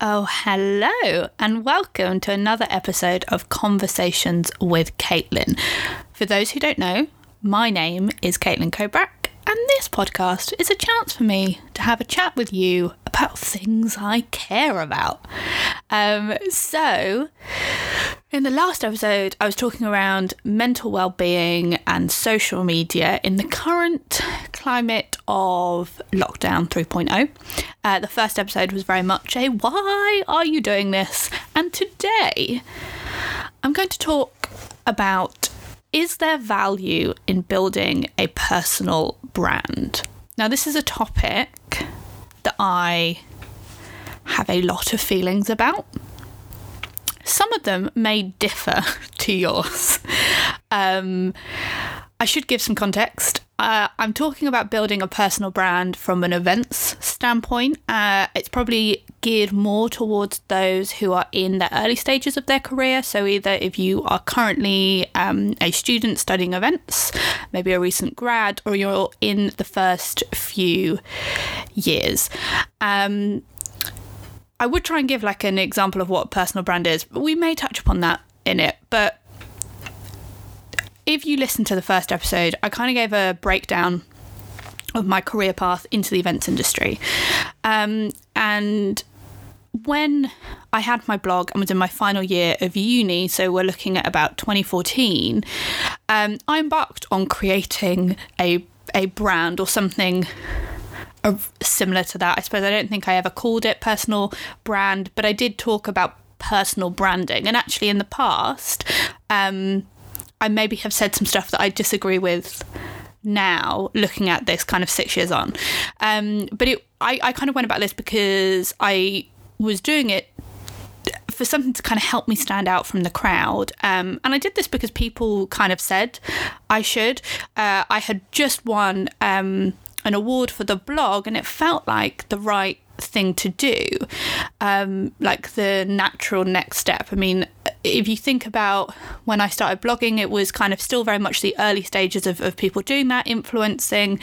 Oh, hello, and welcome to another episode of Conversations with Caitlin. For those who don't know, my name is Caitlin Kobrak, and this podcast is a chance for me to have a chat with you about things I care about. Um, so, in the last episode, I was talking around mental well-being and social media in the current climate of lockdown 3.0. Uh, the first episode was very much a why are you doing this? And today, I'm going to talk about is there value in building a personal brand? Now, this is a topic that I have a lot of feelings about. Some of them may differ to yours. Um, I should give some context. Uh, I'm talking about building a personal brand from an events standpoint. Uh, it's probably geared more towards those who are in the early stages of their career. So, either if you are currently um, a student studying events, maybe a recent grad, or you're in the first few years. Um, I would try and give like an example of what personal brand is, but we may touch upon that in it. But if you listen to the first episode, I kind of gave a breakdown of my career path into the events industry. Um, and when I had my blog and was in my final year of uni, so we're looking at about 2014, um, I embarked on creating a a brand or something similar to that. I suppose I don't think I ever called it personal brand, but I did talk about personal branding. And actually, in the past, um, I maybe have said some stuff that I disagree with now looking at this kind of six years on um, but it I, I kind of went about this because i was doing it for something to kind of help me stand out from the crowd. Um, and I did this because people kind of said I should. Uh, I had just won um, an award for the blog, and it felt like the right thing to do, um, like the natural next step. I mean, if you think about when I started blogging, it was kind of still very much the early stages of, of people doing that, influencing.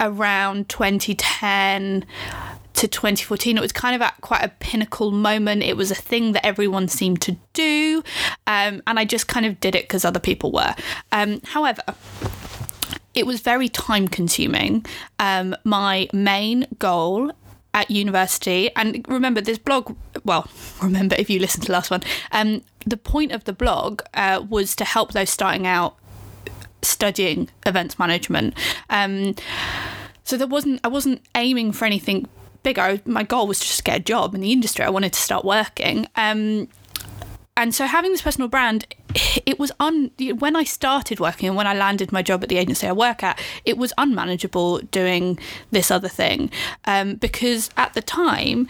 Around 2010 to 2014 it was kind of at quite a pinnacle moment. It was a thing that everyone seemed to do um, and i just kind of did it because other people were. Um, however it was very time consuming. Um, my main goal at university and remember this blog well remember if you listen to the last one um, the point of the blog uh, was to help those starting out studying events management. Um, so there wasn't i wasn't aiming for anything bigger. My goal was just to get a job in the industry. I wanted to start working. Um, and so having this personal brand it was un when I started working and when I landed my job at the agency I work at, it was unmanageable doing this other thing um, because at the time.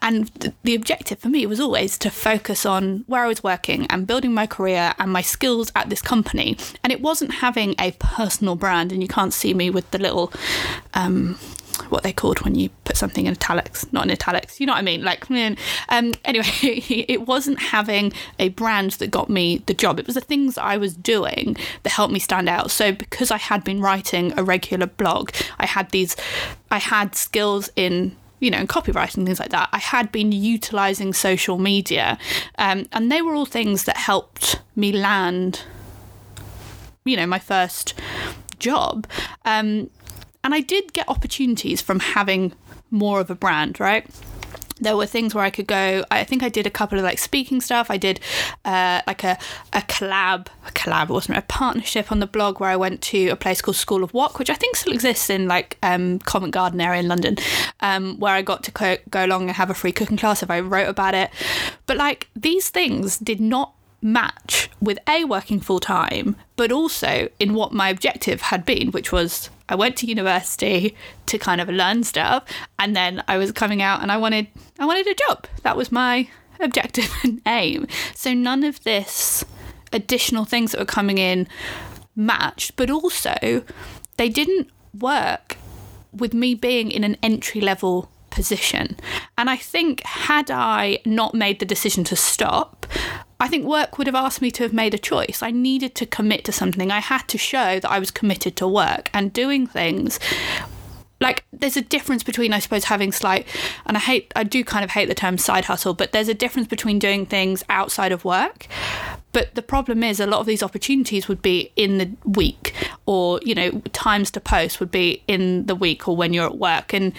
And the objective for me was always to focus on where I was working and building my career and my skills at this company. And it wasn't having a personal brand. And you can't see me with the little um, what they called when you put something in italics, not in italics. You know what I mean? Like, um, anyway, it wasn't having a brand that got me the job. It was the things I was doing that helped me stand out. So because I had been writing a regular blog, I had these, I had skills in you know, in copywriting, things like that, I had been utilizing social media. Um, and they were all things that helped me land, you know, my first job. Um, and I did get opportunities from having more of a brand, right? there were things where I could go. I think I did a couple of like speaking stuff. I did uh, like a, a collab, a collab, wasn't it? A partnership on the blog where I went to a place called School of Wok, which I think still exists in like um, Covent Garden area in London, um, where I got to co- go along and have a free cooking class if I wrote about it. But like these things did not match with a working full time, but also in what my objective had been, which was I went to university to kind of learn stuff, and then I was coming out and I wanted I wanted a job. That was my objective and aim. So none of this additional things that were coming in matched, but also they didn't work with me being in an entry level position. And I think had I not made the decision to stop, I think work would have asked me to have made a choice. I needed to commit to something. I had to show that I was committed to work and doing things like there's a difference between i suppose having slight and i hate i do kind of hate the term side hustle but there's a difference between doing things outside of work but the problem is a lot of these opportunities would be in the week or you know times to post would be in the week or when you're at work and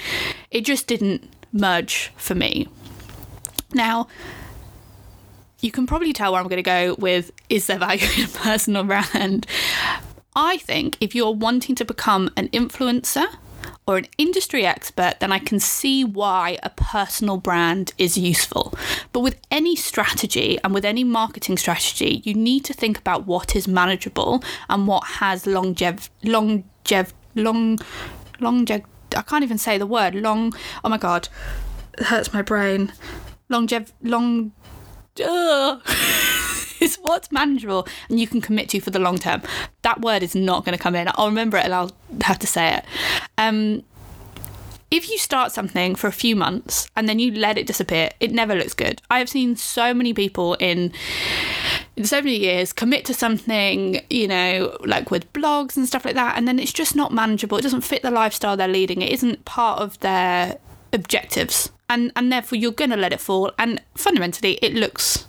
it just didn't merge for me now you can probably tell where I'm going to go with is there value in a personal brand? I think if you're wanting to become an influencer or an industry expert, then I can see why a personal brand is useful. But with any strategy and with any marketing strategy, you need to think about what is manageable and what has longev longev long longev I can't even say the word long oh my god it hurts my brain longev long uh, is what's manageable and you can commit to for the long term. That word is not going to come in. I'll remember it and I'll have to say it. Um, if you start something for a few months and then you let it disappear, it never looks good. I have seen so many people in in so many years commit to something, you know, like with blogs and stuff like that, and then it's just not manageable. It doesn't fit the lifestyle they're leading. It isn't part of their objectives and and therefore you're going to let it fall. And fundamentally it looks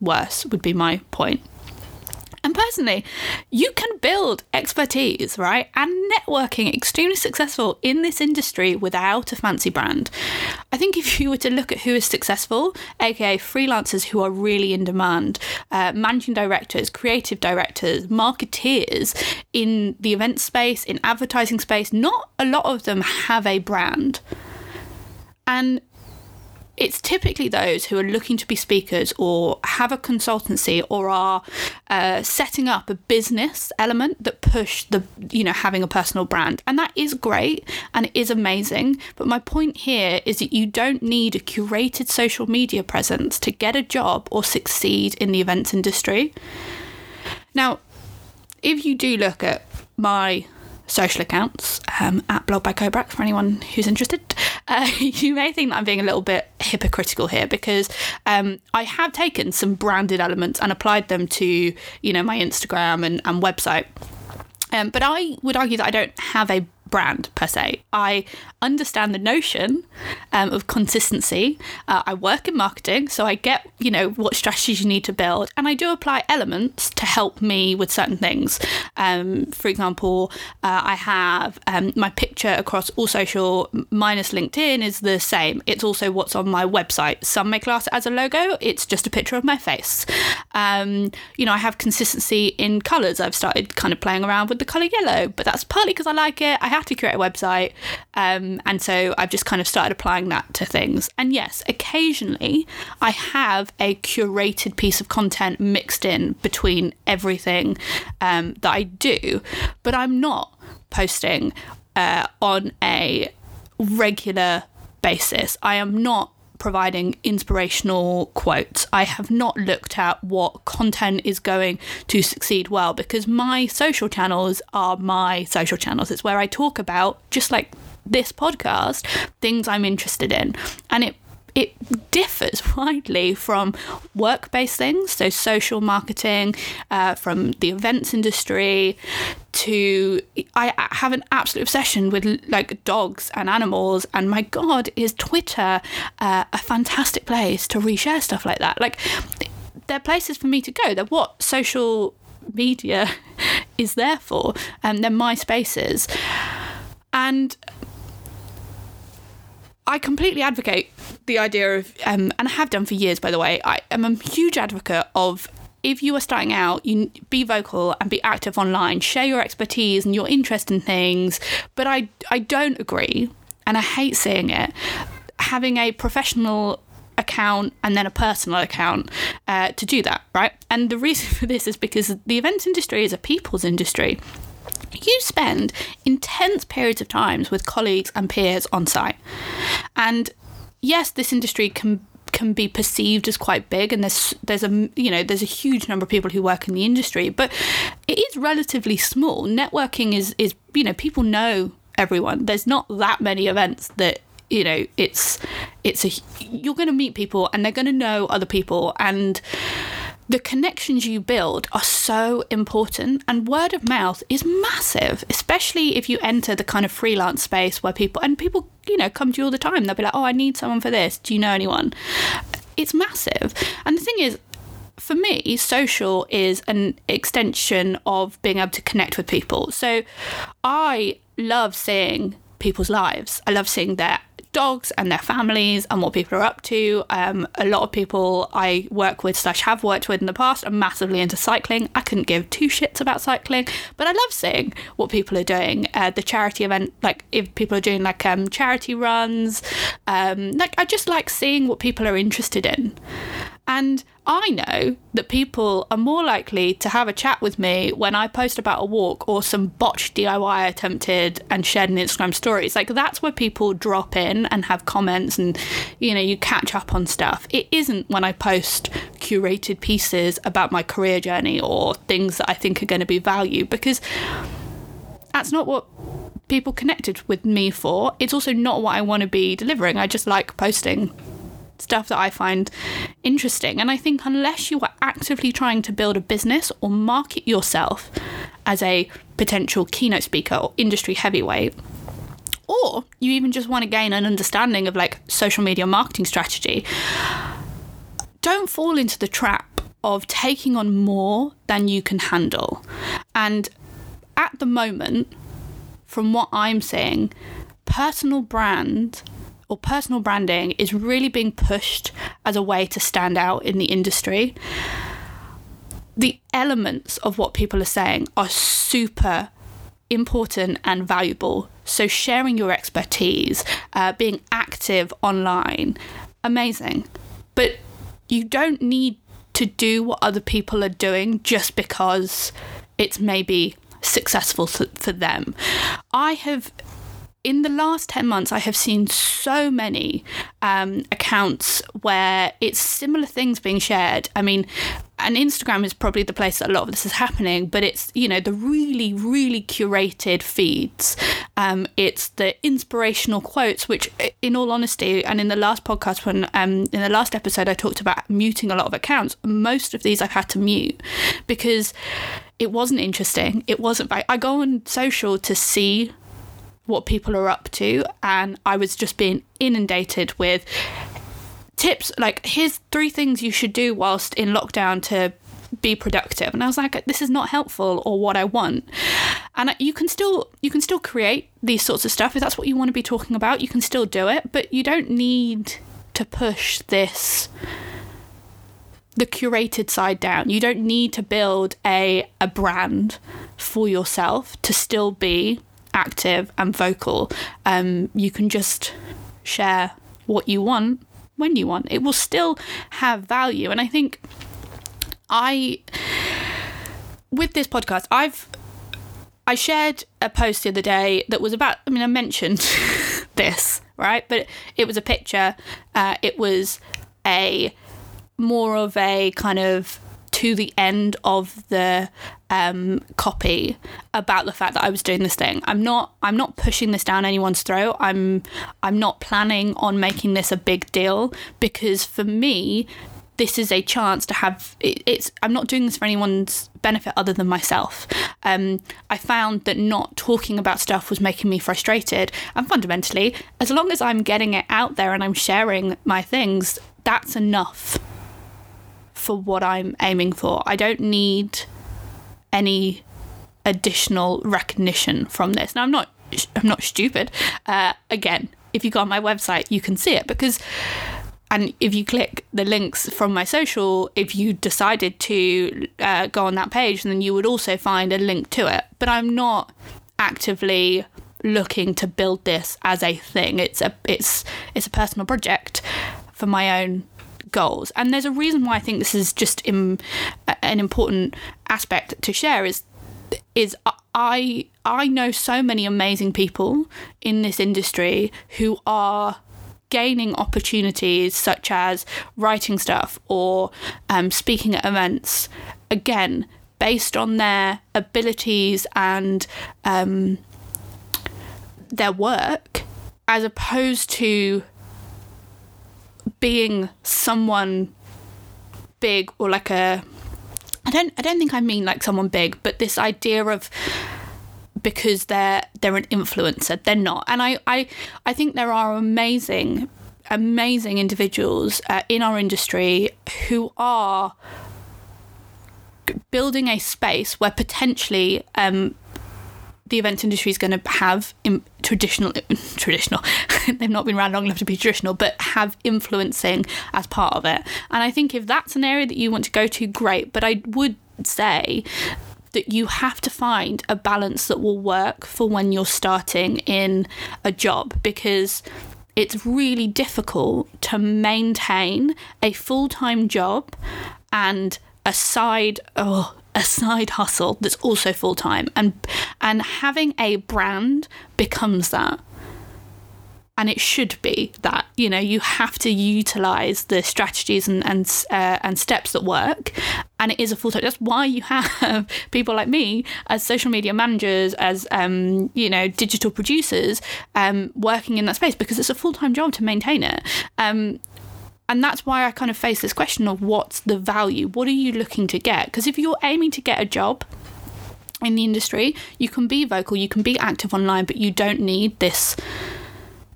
worse would be my point. and personally you can build expertise right and networking extremely successful in this industry without a fancy brand. I think if you were to look at who is successful aka freelancers who are really in demand uh, managing directors creative directors marketeers in the event space in advertising space not a lot of them have a brand. And it's typically those who are looking to be speakers or have a consultancy or are uh, setting up a business element that push the you know having a personal brand and that is great and it is amazing but my point here is that you don't need a curated social media presence to get a job or succeed in the events industry now if you do look at my social accounts um, at blog by Kobrak for anyone who's interested. Uh, you may think that I'm being a little bit hypocritical here because um, I have taken some branded elements and applied them to you know my Instagram and, and website. Um, but I would argue that I don't have a brand per se. I understand the notion um, of consistency. Uh, I work in marketing, so I get you know what strategies you need to build, and I do apply elements to help me with certain things. Um, for example, uh, I have um, my picture across all social minus LinkedIn is the same. It's also what's on my website. Some may class it as a logo. It's just a picture of my face. Um, you know, I have consistency in colours. I've started kind of playing around with the colour yellow, but that's partly because I like it. I have to create a website. Um, and so I've just kind of started applying that to things. And yes, occasionally I have a curated piece of content mixed in between everything um, that I do, but I'm not posting uh, on a regular basis. I am not providing inspirational quotes. I have not looked at what content is going to succeed well because my social channels are my social channels. It's where I talk about, just like this podcast, things I'm interested in. And it it differs widely from work based things, so social marketing, uh, from the events industry to I have an absolute obsession with like dogs and animals, and my god, is Twitter uh, a fantastic place to reshare stuff like that? Like, they're places for me to go. They're what social media is there for, and they're my spaces. And I completely advocate the idea of, um, and I have done for years, by the way. I am a huge advocate of if you are starting out, you be vocal and be active online, share your expertise and your interest in things. But I, I don't agree, and I hate seeing it, having a professional account and then a personal account uh, to do that, right? And the reason for this is because the events industry is a people's industry you spend intense periods of times with colleagues and peers on site. And yes, this industry can can be perceived as quite big and there's there's a you know there's a huge number of people who work in the industry but it is relatively small. Networking is is you know people know everyone. There's not that many events that you know it's it's a you're going to meet people and they're going to know other people and the connections you build are so important and word of mouth is massive especially if you enter the kind of freelance space where people and people you know come to you all the time they'll be like oh i need someone for this do you know anyone it's massive and the thing is for me, social is an extension of being able to connect with people. So I love seeing people's lives. I love seeing their dogs and their families and what people are up to. Um, a lot of people I work with slash have worked with in the past are massively into cycling. I couldn't give two shits about cycling, but I love seeing what people are doing. Uh, the charity event, like if people are doing like um, charity runs, um, like I just like seeing what people are interested in. And I know that people are more likely to have a chat with me when I post about a walk or some botched DIY attempted and shared in Instagram stories. Like that's where people drop in and have comments and you know, you catch up on stuff. It isn't when I post curated pieces about my career journey or things that I think are going to be value because that's not what people connected with me for. It's also not what I want to be delivering. I just like posting stuff that I find interesting. And I think unless you are actively trying to build a business or market yourself as a potential keynote speaker or industry heavyweight, or you even just want to gain an understanding of like social media marketing strategy, don't fall into the trap of taking on more than you can handle. And at the moment, from what I'm seeing, personal brand or personal branding is really being pushed as a way to stand out in the industry. The elements of what people are saying are super important and valuable. So, sharing your expertise, uh, being active online, amazing. But you don't need to do what other people are doing just because it's maybe successful for them. I have in the last 10 months, I have seen so many um, accounts where it's similar things being shared. I mean, and Instagram is probably the place that a lot of this is happening, but it's, you know, the really, really curated feeds. Um, it's the inspirational quotes, which, in all honesty, and in the last podcast, when um, in the last episode, I talked about muting a lot of accounts, most of these I've had to mute because it wasn't interesting. It wasn't, I go on social to see what people are up to, and I was just being inundated with tips like here's three things you should do whilst in lockdown to be productive. And i was like this is not helpful or what i want. And you can still you can still create these sorts of stuff. If that's what you want to be talking about you can still do it but you don't need to push this the curated side down. You don't need to build a a brand for yourself to still be active and vocal. Um, you can just share what you want when you want. It will still have value. And I think I, with this podcast, I've. I shared a post the other day that was about, I mean, I mentioned this, right? But it was a picture. Uh, it was a more of a kind of to the end of the um, copy about the fact that I was doing this thing. I'm not I'm not pushing this down anyone's throat. I'm I'm not planning on making this a big deal because for me this is a chance to have it, it's I'm not doing this for anyone's benefit other than myself. Um, I found that not talking about stuff was making me frustrated and fundamentally as long as I'm getting it out there and I'm sharing my things that's enough for what I'm aiming for. I don't need any additional recognition from this. Now I'm not I'm not stupid. Uh, again, if you go on my website, you can see it because and if you click the links from my social, if you decided to uh, go on that page, then you would also find a link to it. But I'm not actively looking to build this as a thing. It's a it's it's a personal project for my own goals. And there's a reason why I think this is just an important aspect to share is is I I know so many amazing people in this industry who are gaining opportunities such as writing stuff or um, speaking at events again based on their abilities and um, their work as opposed to being someone big or like a I don't I don't think I mean like someone big, but this idea of because they're they're an influencer, they're not. And I I, I think there are amazing amazing individuals uh, in our industry who are building a space where potentially um, the events industry is going to have in, traditional traditional they've not been around long enough to be traditional but have influencing as part of it. And i think if that's an area that you want to go to great. But i would say that you have to find a balance that will work for when you're starting in a job because it's really difficult to maintain a full-time job and a side oh a side hustle that's also full time and and having a brand becomes that. And it should be that you know you have to utilize the strategies and and uh, and steps that work. And it is a full time that's why you have people like me as social media managers as um, you know digital producers um, working in that space because it's a full time job to maintain it. Um, and that's why I kind of face this question of what's the value? What are you looking to get? Because if you're aiming to get a job in the industry, you can be vocal, you can be active online, but you don't need this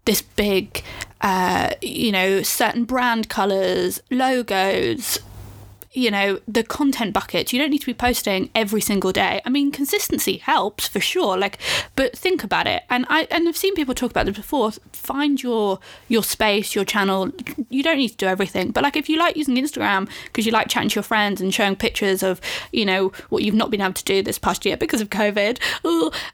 this big uh, you know certain brand colors logos you know, the content bucket. You don't need to be posting every single day. I mean, consistency helps for sure. Like, but think about it. And I and I've seen people talk about this before. Find your your space, your channel. You don't need to do everything. But like, if you like using Instagram because you like chatting to your friends and showing pictures of, you know, what you've not been able to do this past year because of COVID,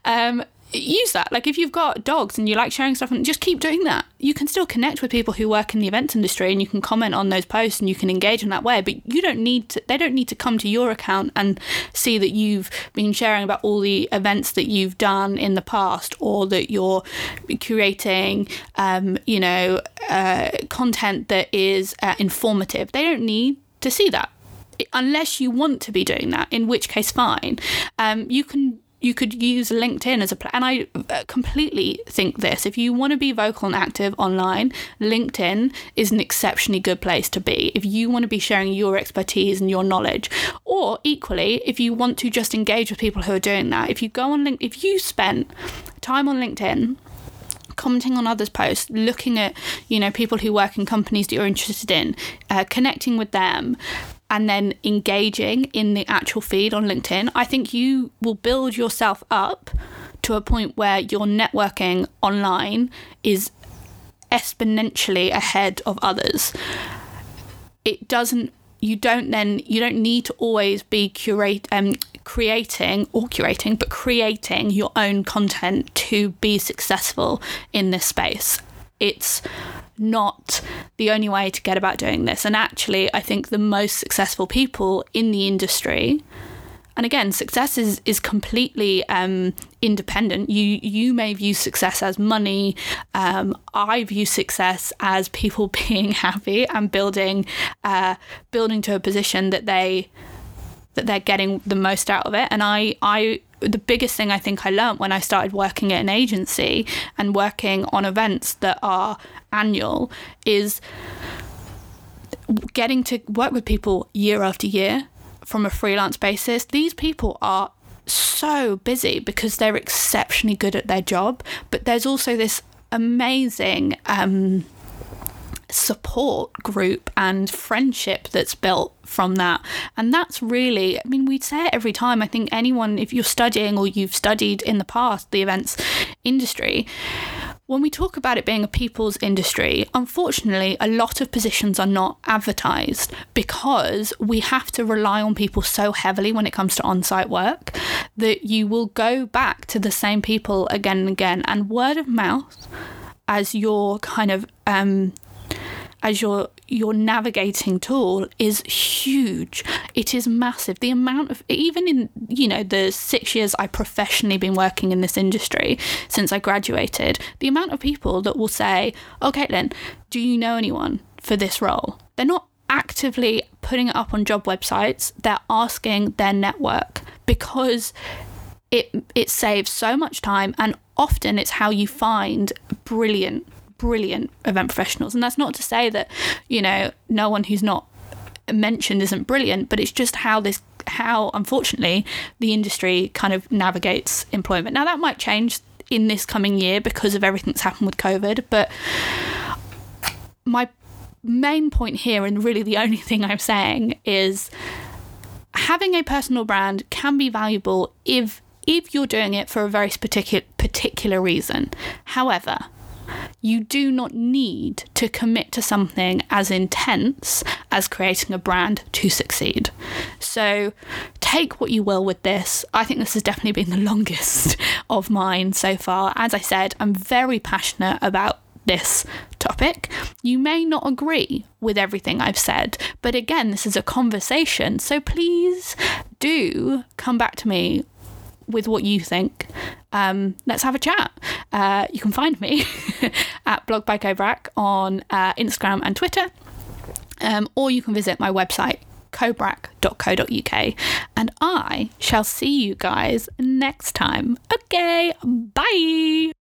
um, use that. Like if you've got dogs and you like sharing stuff, and just keep doing that. You can still connect with people who work in the events industry, and you can comment on those posts and you can engage in that way. But you don't need to. They don't need to come to your account and see that you've been sharing about all the events that you've done in the past, or that you're curating, um, you know, uh, content that is uh, informative. They don't need to see that unless you want to be doing that. In which case, fine. Um, you can you could use LinkedIn as a pl- and I uh, completely think this. If you want to be vocal and active online LinkedIn is an exceptionally good place to be if you want to be sharing your expertise and your knowledge. Or equally if you want to just engage with people who are doing that if you go on link if you spent time on LinkedIn commenting on others' posts, looking at you know people who work in companies that you're interested in, uh, connecting with them, and then engaging in the actual feed on LinkedIn, I think you will build yourself up to a point where your networking online is exponentially ahead of others. It doesn't you don't then you don't need to always be curate um creating or curating but creating your own content to be successful in this space. It's not the only way to get about doing this. And actually, I think the most successful people in the industry, and again, success is is completely um, independent. You you may view success as money. Um, I view success as people being happy and building uh, building to a position that they that they're getting the most out of it. And I I the biggest thing I think I learned when I started working at an agency and working on events that are annual is getting to work with people year after year from a freelance basis. These people are so busy because they're exceptionally good at their job, but there's also this amazing um, support group and friendship that's built from that. And that's really, I mean, we say it every time. I think anyone, if you're studying or you've studied in the past the events industry, when we talk about it being a people's industry, unfortunately, a lot of positions are not advertised because we have to rely on people so heavily when it comes to on site work that you will go back to the same people again and again. And word of mouth as your kind of um, as your your navigating tool is huge. It is massive. The amount of even in you know the six years I professionally been working in this industry since I graduated, the amount of people that will say, "Oh, Caitlin, do you know anyone for this role?" They're not actively putting it up on job websites. They're asking their network because it it saves so much time and often it's how you find brilliant brilliant event professionals. And that's not to say that, you know, no one who's not mentioned isn't brilliant, but it's just how this how, unfortunately, the industry kind of navigates employment. Now, that might change in this coming year because of everything that's happened with COVID, but my main point here, and really the only thing I'm saying, is having a personal brand can be valuable if if you're doing it for a very particular particular reason. However, you do not need to commit to something as intense as creating a brand to succeed. So take what you will with this. I think this has definitely been the longest of mine so far. As I said, I'm very passionate about this topic. You may not agree with everything I've said, but again, this is a conversation. So please do come back to me with what you think. Um, let's have a chat. Uh, you can find me at blog by Kobrak on uh, Instagram and Twitter, um, or you can visit my website kobrak.co.uk and I shall see you guys next time. Okay, bye.